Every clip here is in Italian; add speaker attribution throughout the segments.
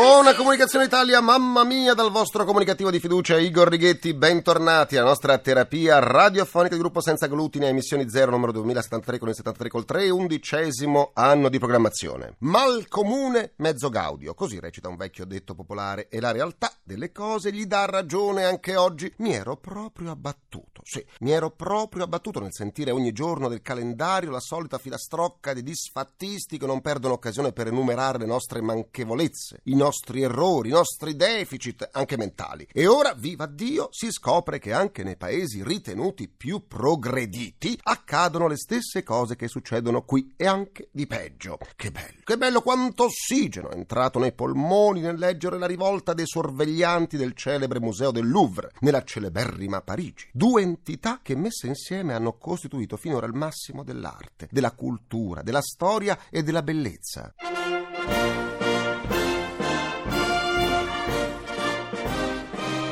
Speaker 1: Buona comunicazione Italia, mamma mia, dal vostro comunicativo di fiducia Igor Righetti, bentornati alla nostra terapia radiofonica di gruppo senza glutine, emissioni 0, numero 2073 con il 73 col 3, undicesimo anno di programmazione. Mal comune, mezzo gaudio, così recita un vecchio detto popolare e la realtà delle cose gli dà ragione anche oggi. Mi ero proprio abbattuto, sì, mi ero proprio abbattuto nel sentire ogni giorno del calendario la solita filastrocca di disfattisti che non perdono occasione per enumerare le nostre manchevolezze, i nostri errori, i nostri deficit, anche mentali. E ora, viva Dio, si scopre che anche nei paesi ritenuti più progrediti accadono le stesse cose che succedono qui e anche di peggio. Che bello, che bello quanto ossigeno è entrato nei polmoni nel leggere la rivolta dei sorveglianti del celebre museo del Louvre, nella celeberrima Parigi. Due entità che messe insieme hanno costituito finora il massimo dell'arte, della cultura, della storia e della bellezza.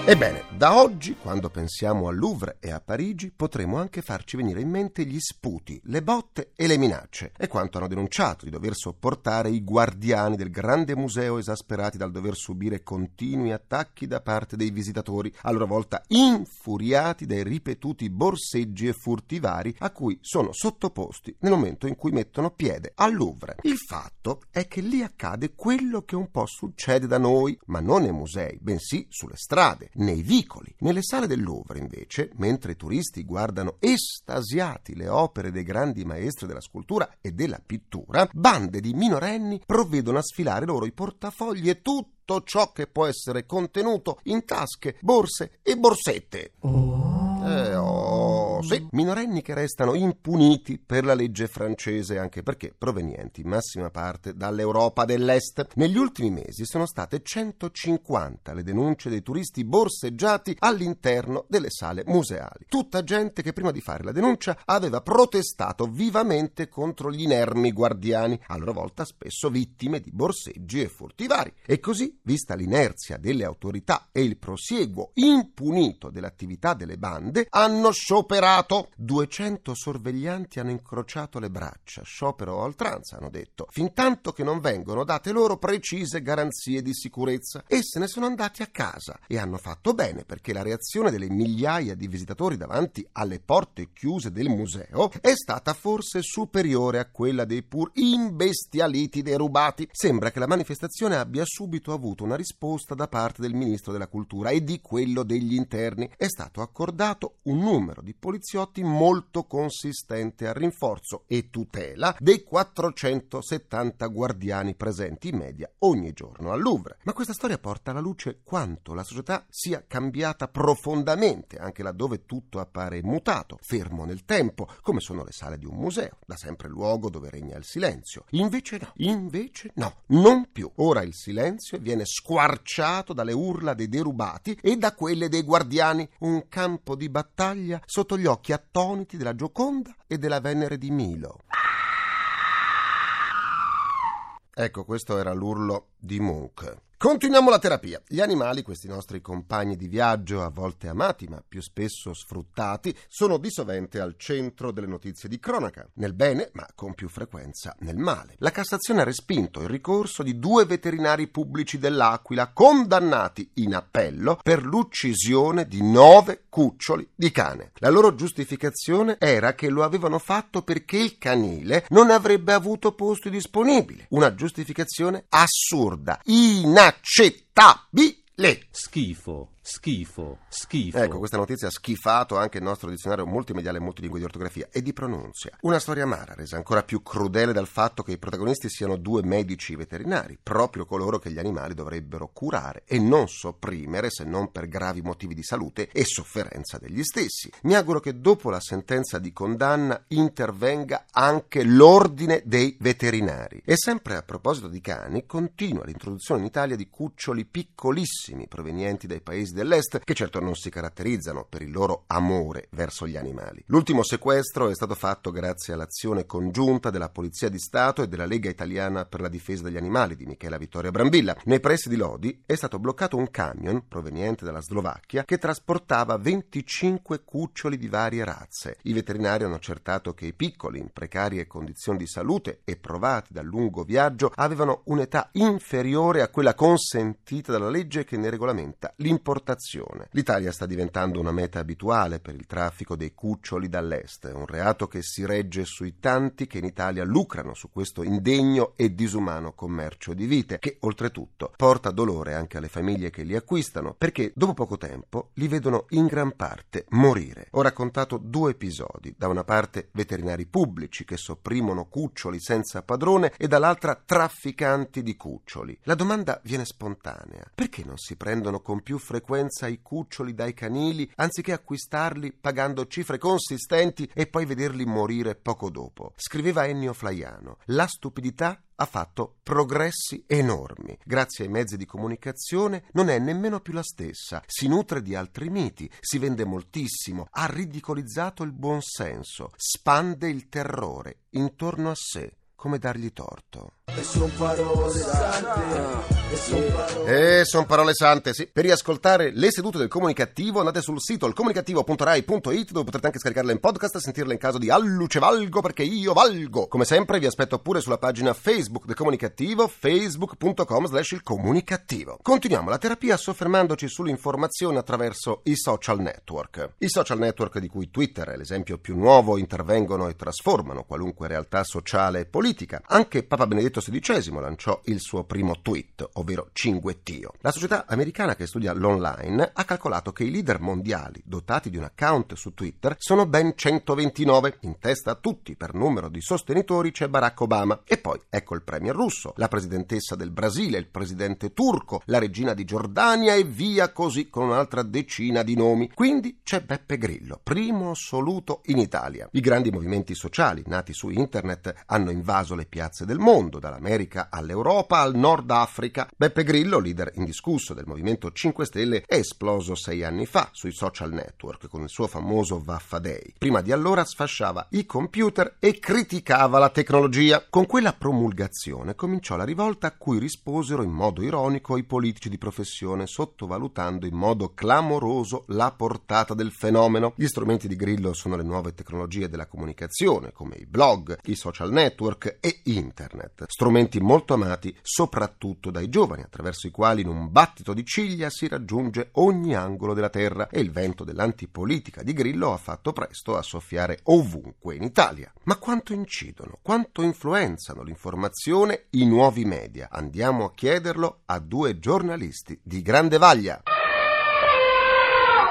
Speaker 1: Ebbene, da oggi, quando pensiamo al Louvre e a Parigi, potremo anche farci venire in mente gli sputi, le botte e le minacce, e quanto hanno denunciato di dover sopportare i guardiani del grande museo esasperati dal dover subire continui attacchi da parte dei visitatori, a loro volta infuriati dai ripetuti borseggi e furtivari a cui sono sottoposti nel momento in cui mettono piede al Louvre. Il fatto è che lì accade quello che un po' succede da noi, ma non nei musei, bensì sulle strade, nei vicoli. Nelle sale del Louvre, invece, mentre i turisti guardano estasiati le opere dei grandi maestri della scultura e della pittura, bande di minorenni provvedono a sfilare loro i portafogli e tutto ciò che può essere contenuto in tasche, borse e borsette. Eh, oh, sì, minorenni che restano impuniti per la legge francese, anche perché provenienti in massima parte dall'Europa dell'Est. Negli ultimi mesi sono state 150 le denunce dei turisti borseggiati all'interno delle sale museali. Tutta gente che prima di fare la denuncia aveva protestato vivamente contro gli inermi guardiani, a loro volta spesso vittime di borseggi e furtivari. E così, vista l'inerzia delle autorità e il prosieguo impunito dell'attività delle bande, hanno scioperato. 200 sorveglianti hanno incrociato le braccia. Sciopero a oltranza, hanno detto, fin tanto che non vengono date loro precise garanzie di sicurezza. E se ne sono andati a casa. E hanno fatto bene, perché la reazione delle migliaia di visitatori davanti alle porte chiuse del museo è stata forse superiore a quella dei pur imbestialiti derubati. Sembra che la manifestazione abbia subito avuto una risposta da parte del ministro della cultura e di quello degli interni. È stato accordato un numero di poliziotti molto consistente a rinforzo e tutela dei 470 guardiani presenti in media ogni giorno al Louvre. Ma questa storia porta alla luce quanto la società sia cambiata profondamente, anche laddove tutto appare mutato, fermo nel tempo, come sono le sale di un museo, da sempre luogo dove regna il silenzio. Invece no, invece no, non più. Ora il silenzio viene squarciato dalle urla dei derubati e da quelle dei guardiani, un campo di battaglia sotto gli occhi attoniti della Gioconda e della Venere di Milo. Ecco, questo era l'urlo di Munch. Continuiamo la terapia. Gli animali, questi nostri compagni di viaggio, a volte amati ma più spesso sfruttati, sono di sovente al centro delle notizie di cronaca, nel bene ma con più frequenza nel male. La Cassazione ha respinto il ricorso di due veterinari pubblici dell'Aquila condannati in appello per l'uccisione di nove cuccioli di cane. La loro giustificazione era che lo avevano fatto perché il canile non avrebbe avuto posti disponibili. Una giustificazione assurda, inaccettabile.
Speaker 2: Schifo, schifo, schifo.
Speaker 1: Ecco, questa notizia ha schifato anche il nostro dizionario multimediale multilingue di ortografia e di pronuncia. Una storia amara, resa ancora più crudele dal fatto che i protagonisti siano due medici veterinari, proprio coloro che gli animali dovrebbero curare e non sopprimere se non per gravi motivi di salute e sofferenza degli stessi. Mi auguro che dopo la sentenza di condanna intervenga anche l'ordine dei veterinari. E sempre a proposito di cani, continua l'introduzione in Italia di cuccioli piccolissimi provenienti dai paesi dell'Est, che certo non si caratterizzano per il loro amore verso gli animali. L'ultimo sequestro è stato fatto grazie all'azione congiunta della Polizia di Stato e della Lega Italiana per la difesa degli animali di Michela Vittoria Brambilla. Nei pressi di Lodi è stato bloccato un camion proveniente dalla Slovacchia che trasportava 25 cuccioli di varie razze. I veterinari hanno accertato che i piccoli, in precarie condizioni di salute e provati dal lungo viaggio, avevano un'età inferiore a quella consentita dalla legge che ne regolamenta l'importazione. L'Italia sta diventando una meta abituale per il traffico dei cuccioli dall'est, un reato che si regge sui tanti che in Italia lucrano su questo indegno e disumano commercio di vite, che oltretutto porta dolore anche alle famiglie che li acquistano, perché dopo poco tempo li vedono in gran parte morire. Ho raccontato due episodi, da una parte veterinari pubblici che sopprimono cuccioli senza padrone e dall'altra trafficanti di cuccioli. La domanda viene spontanea. Perché non si prendono con più frequenza i cuccioli dai canili anziché acquistarli pagando cifre consistenti e poi vederli morire poco dopo? Scriveva Ennio Flaiano. La stupidità ha fatto progressi enormi. Grazie ai mezzi di comunicazione non è nemmeno più la stessa. Si nutre di altri miti, si vende moltissimo, ha ridicolizzato il buonsenso, spande il terrore intorno a sé. Come dargli torto?
Speaker 3: E son parole sante, e son parole...
Speaker 1: E sono parole sante, sì. Per riascoltare le sedute del comunicativo andate sul sito ilcomunicativo.rai.it dove potrete anche scaricarle in podcast e sentirle in caso di alluce valgo perché io valgo. Come sempre vi aspetto pure sulla pagina Facebook del comunicativo facebook.com slash il comunicativo. Continuiamo la terapia soffermandoci sull'informazione attraverso i social network. I social network di cui Twitter è l'esempio più nuovo intervengono e trasformano qualunque realtà sociale e politica. Anche Papa Benedetto XVI lanciò il suo primo tweet, ovvero cinguettio. La società americana che studia l'online ha calcolato che i leader mondiali dotati di un account su Twitter sono ben 129. In testa a tutti per numero di sostenitori c'è Barack Obama. E poi ecco il premier russo, la presidentessa del Brasile, il presidente turco, la regina di Giordania e via così con un'altra decina di nomi. Quindi c'è Beppe Grillo, primo assoluto in Italia. I grandi movimenti sociali nati su internet hanno invaso le piazze del mondo, dall'America all'Europa al Nord Africa. Beppe Grillo, leader indiscusso del Movimento 5 Stelle, è esploso sei anni fa sui social network con il suo famoso Vaffa Day. Prima di allora sfasciava i computer e criticava la tecnologia. Con quella promulgazione cominciò la rivolta a cui risposero in modo ironico i politici di professione, sottovalutando in modo clamoroso la portata del fenomeno. Gli strumenti di Grillo sono le nuove tecnologie della comunicazione, come i blog, i social network e internet, strumenti molto amati soprattutto dai giovani, attraverso i quali in un battito di ciglia si raggiunge ogni angolo della terra e il vento dell'antipolitica di Grillo ha fatto presto a soffiare ovunque in Italia. Ma quanto incidono, quanto influenzano l'informazione i nuovi media? Andiamo a chiederlo a due giornalisti di grande vaglia.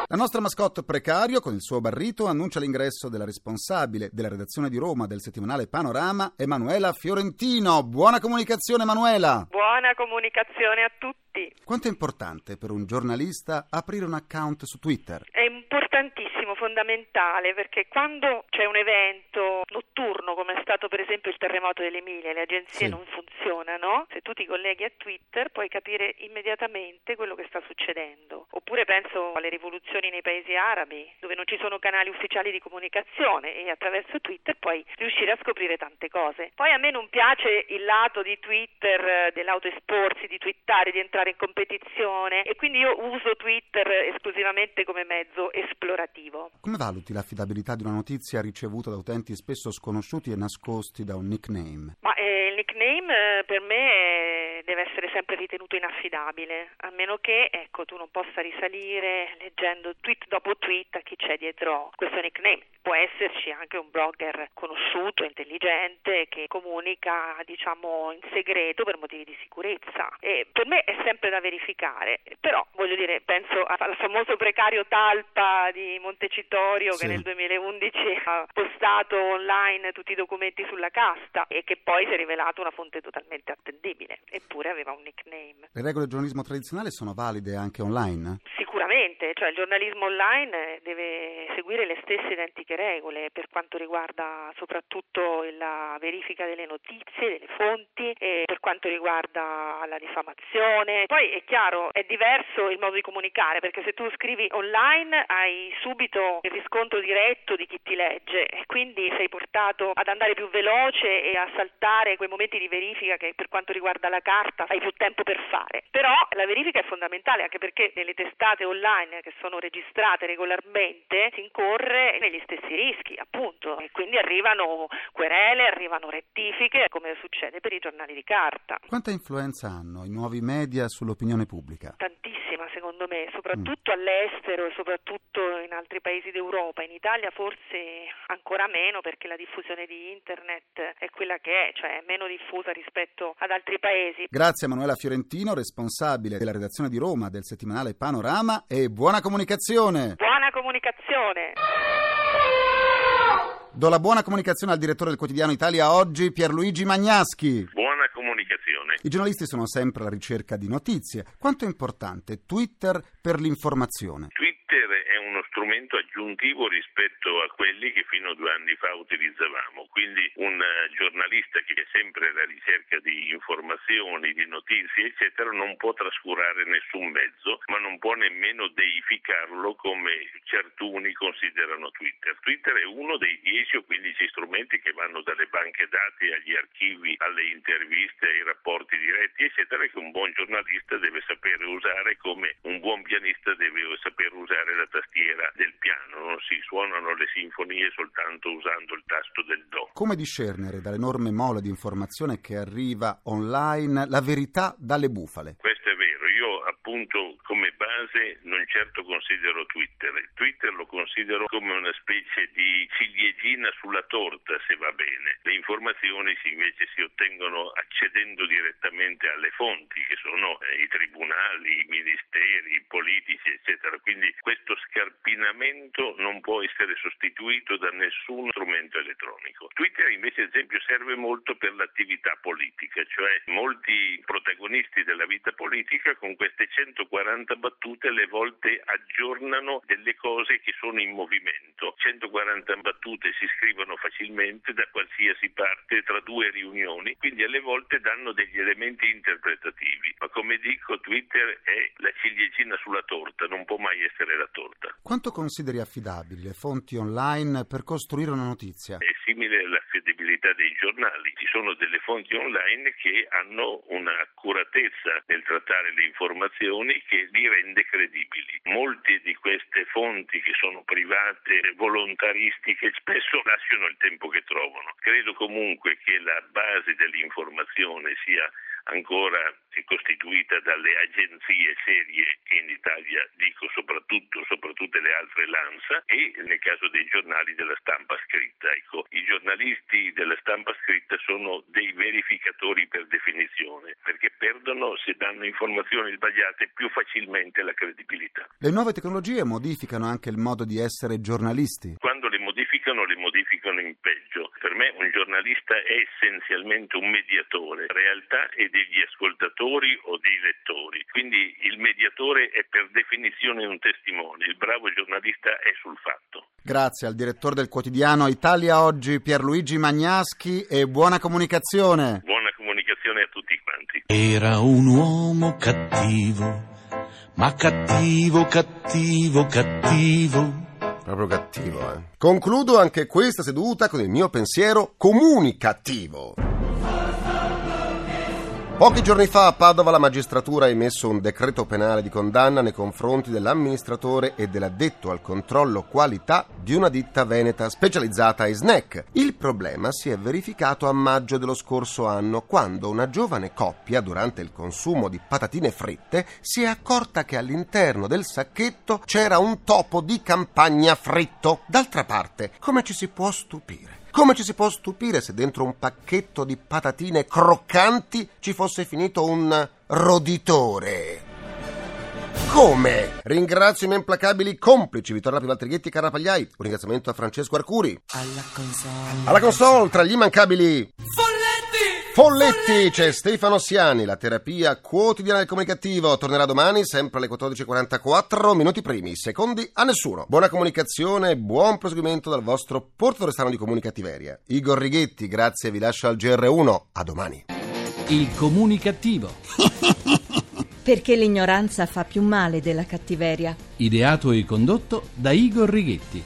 Speaker 1: La nostra mascotte precario, con il suo barrito, annuncia l'ingresso della responsabile della redazione di Roma del settimanale Panorama, Emanuela Fiorentino. Buona comunicazione, Emanuela!
Speaker 4: Buona comunicazione a tutti.
Speaker 1: Quanto è importante per un giornalista aprire un account su Twitter?
Speaker 4: È importantissimo, fondamentale, perché quando c'è un evento notturno, come è stato per esempio il terremoto dell'Emilia, le agenzie
Speaker 1: Sì.
Speaker 4: non funzionano, se tu ti colleghi a Twitter puoi capire immediatamente quello che sta succedendo. Oppure penso alle rivoluzioni nei paesi arabi, dove non ci sono canali ufficiali di comunicazione e attraverso Twitter puoi riuscire a scoprire tante cose. Poi a me non piace il lato di Twitter eh, dell'autoesporsi, di twittare, di entrare in competizione e quindi io uso Twitter esclusivamente come mezzo esplorativo.
Speaker 1: Come valuti l'affidabilità di una notizia ricevuta da utenti spesso sconosciuti e nascosti da un nickname?
Speaker 4: Ma eh, il nickname eh, per me eh, deve essere sempre ritenuto inaffidabile, a meno che ecco, tu non possa risalire leggendo tweet dopo tweet a chi c'è dietro questo nickname. Può esserci anche un blogger conosciuto, intelligente, che comunica diciamo in segreto per motivi di sicurezza. E per me è sempre da verificare, però voglio dire, penso al famoso precario Talpa di Montecitorio
Speaker 1: Sì.
Speaker 4: che nel 2011 ha postato online tutti i documenti sulla casta e che poi si è rivelato una fonte totalmente attendibile, eppure aveva un nickname.
Speaker 1: Le regole del giornalismo tradizionale sono valide anche online?
Speaker 4: Sicuramente, cioè il giornalismo online deve seguire le stesse identiche regole per quanto riguarda soprattutto la verifica delle notizie, delle fonti, e per quanto riguarda la diffamazione. Poi è chiaro, è diverso il modo di comunicare perché se tu scrivi online hai subito il riscontro diretto di chi ti legge e quindi sei portato ad andare più veloce e a saltare quei momenti di verifica che per quanto riguarda la carta hai più tempo per fare. Però la verifica è fondamentale anche perché nelle testate online che sono registrate regolarmente si incorre negli stessi rischi, appunto, e quindi arrivano querele, arrivano rettifiche, come succede per i giornali di carta.
Speaker 5: Quanta influenza hanno i nuovi media sull'opinione pubblica?
Speaker 4: Tantissima secondo me, soprattutto all'estero e soprattutto in altri paesi d'Europa. In Italia forse ancora meno perché la diffusione di internet è quella che è, cioè è meno diffusa rispetto ad altri paesi.
Speaker 5: Grazie a Manuela Fiorentino, responsabile della redazione di Roma del settimanale Panorama e buona comunicazione!
Speaker 4: Buona comunicazione!
Speaker 5: Do la buona comunicazione al direttore del quotidiano Italia Oggi, Pierluigi Magnaschi.
Speaker 6: Buona comunicazione.
Speaker 5: I giornalisti sono sempre alla ricerca di notizie. Quanto è importante Twitter per l'informazione?
Speaker 6: Twitter strumento aggiuntivo rispetto a quelli che fino a due anni fa utilizzavamo, quindi un eh, giornalista che è sempre alla ricerca di informazioni, di notizie, eccetera, non può trascurare nessun mezzo, ma non può nemmeno deificarlo come certuni considerano Twitter. Twitter è uno dei 10 o 15 strumenti che vanno dalle banche dati agli archivi, alle interviste, ai rapporti diretti, eccetera, che un buon giornalista deve sapere usare come un buon pianista deve saper usare la tastiera del piano. Non si suonano le sinfonie soltanto usando il tasto del Do.
Speaker 5: Come discernere dall'enorme mole di informazione che arriva online la verità dalle bufale?
Speaker 6: Questo è vero, io appunto come base non certo considero Twitter, Twitter lo considero come una specie di ciliegina sulla torta se va bene, le informazioni invece si ottengono accedendo direttamente alle fonti che sono eh, i tribunali, i ministeri, i politici eccetera, quindi questo scarpinamento non può essere sostituito da nessun strumento elettronico. Twitter invece ad esempio serve molto per l'attività politica, cioè molti protagonisti della vita politica con queste 140 battute alle volte aggiornano delle cose che sono in movimento. 140 battute si scrivono facilmente da qualsiasi parte tra due riunioni, quindi alle volte danno degli elementi interpretativi. Ma come dico, Twitter è la ciliegina sulla torta, non può mai essere la torta.
Speaker 5: Quanto consideri affidabili le fonti online per costruire una notizia?
Speaker 6: È simile all'affidabilità dei giornali. Ci sono delle fonti online che hanno un'accuratezza nel trattare le informazioni che li rende credibili. Molte di queste fonti che sono private, volontaristiche, spesso lasciano il tempo che trovano. Credo comunque che la base dell'informazione sia ancora costituita dalle agenzie serie che in Italia dico soprattutto, soprattutto le altre l'ANSA e nel caso dei giornali della stampa scritta. Ecco, i giornalisti della stampa scritta sono dei verificatori per definizione perché perdono se danno informazioni sbagliate più facilmente la credibilità.
Speaker 5: Le nuove tecnologie modificano anche il modo di essere giornalisti.
Speaker 6: Quando le modificano, le modificano in peggio. Per me un giornalista è essenzialmente un mediatore, realtà e degli ascoltatori o dei lettori. Quindi il mediatore è per definizione un testimone, il bravo giornalista è sul fatto.
Speaker 5: Grazie al direttore del quotidiano Italia Oggi, Pierluigi Magnaschi e buona comunicazione.
Speaker 6: Buona comunicazione a tutti quanti.
Speaker 7: Era un uomo cattivo, ma cattivo, cattivo, cattivo.
Speaker 1: Proprio cattivo, eh. Concludo anche questa seduta con il mio pensiero comunicativo. Pochi giorni fa a Padova la magistratura ha emesso un decreto penale di condanna nei confronti dell'amministratore e dell'addetto al controllo qualità di una ditta veneta specializzata ai snack. Il problema si è verificato a maggio dello scorso anno, quando una giovane coppia, durante il consumo di patatine fritte, si è accorta che all'interno del sacchetto c'era un topo di campagna fritto. D'altra parte, come ci si può stupire? Come ci si può stupire se dentro un pacchetto di patatine croccanti ci fosse finito un roditore? Come? Ringrazio i miei implacabili complici Vittorio Pivaltrighetti e Carapagliai. Un ringraziamento a Francesco Arcuri.
Speaker 7: Alla console.
Speaker 1: Alla console, tra gli immancabili
Speaker 7: Folletti!
Speaker 1: Folletti, c'è Stefano Siani, la terapia quotidiana del comunicativo. Tornerà domani, sempre alle 14.44, minuti primi, secondi a nessuno. Buona comunicazione e buon proseguimento dal vostro portatore strano di comunicativeria. Igor Righetti, grazie, vi lascio al GR1. A domani.
Speaker 2: Il comunicativo.
Speaker 8: Perché l'ignoranza fa più male della cattiveria.
Speaker 2: Ideato e condotto da Igor Righetti.